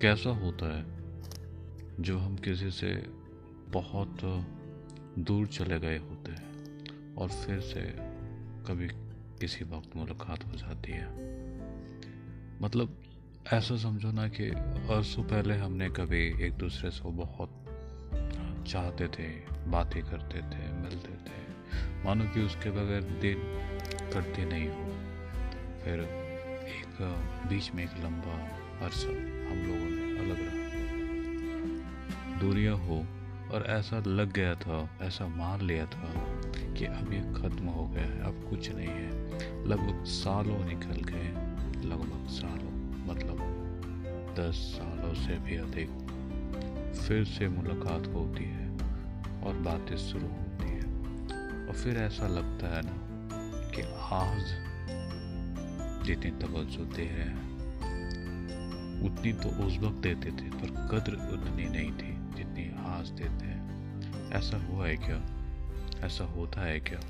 कैसा होता है जो हम किसी से बहुत दूर चले गए होते हैं और फिर से कभी किसी वक्त मुलाकात हो जाती है? मतलब ऐसा समझो ना कि अरसों पहले हमने कभी एक दूसरे से बहुत चाहते थे, बातें करते थे, मिलते थे। मानो कि उसके बगैर दिन कटते नहीं हो। फिर एक, बीच में एक लंबा अरसा हम लोगों ने अलग रहा। दूरियाँ हो और ऐसा लग गया था, ऐसा मान लिया था कि अब ये ख़त्म हो गया है, अब कुछ नहीं है। लगभग सालों निकल गए, लगभग सालों मतलब दस सालों से भी अधिक। फिर से मुलाकात होती है और बातें शुरू होती है। और फिर ऐसा लगता है ना कि आज जितनी तवज्जो दे रहे हैं उतनी तो उस वक्त देते थे, पर कद्र उतनी नहीं थी जितनी आज देते हैं। ऐसा हुआ है क्या? ऐसा होता है क्या?